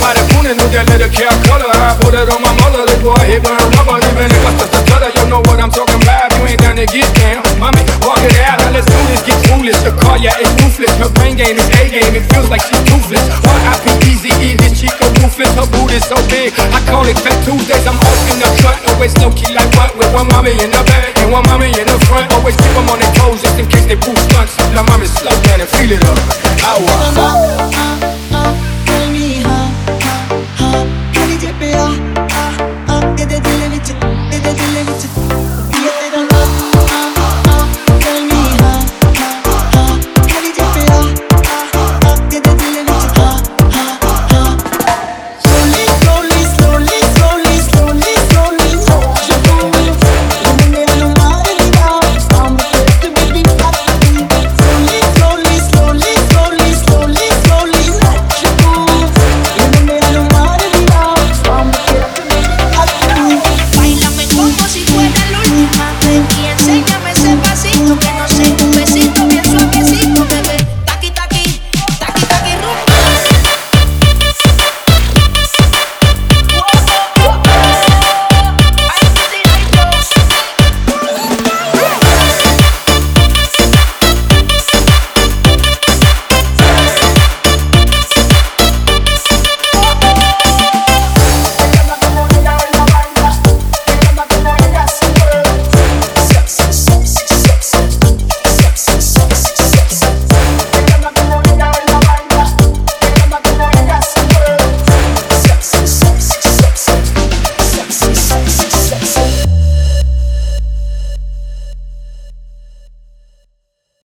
말에 보낸 누가 이렇게 I color I put it on my mother Look what I hit with her rubber Even if I touch the gutter You know what I'm talking about. You ain't down to get down. Mommy, walk it out. Now let's do this, get foolish. The car, yeah, it's ruthless Her brain game is A-game It feels like she's toothless. Y-I-P-E-Z-E This chica ruthless. Her boot is so big. I call it Fat Tuesdays. I'm up in the cut, Always low-key like what? With one mommy in the back And one mommy in the front. Always keep them on their toes Just in case they pull stunts Now mommy slow down and feel it up. I Ow,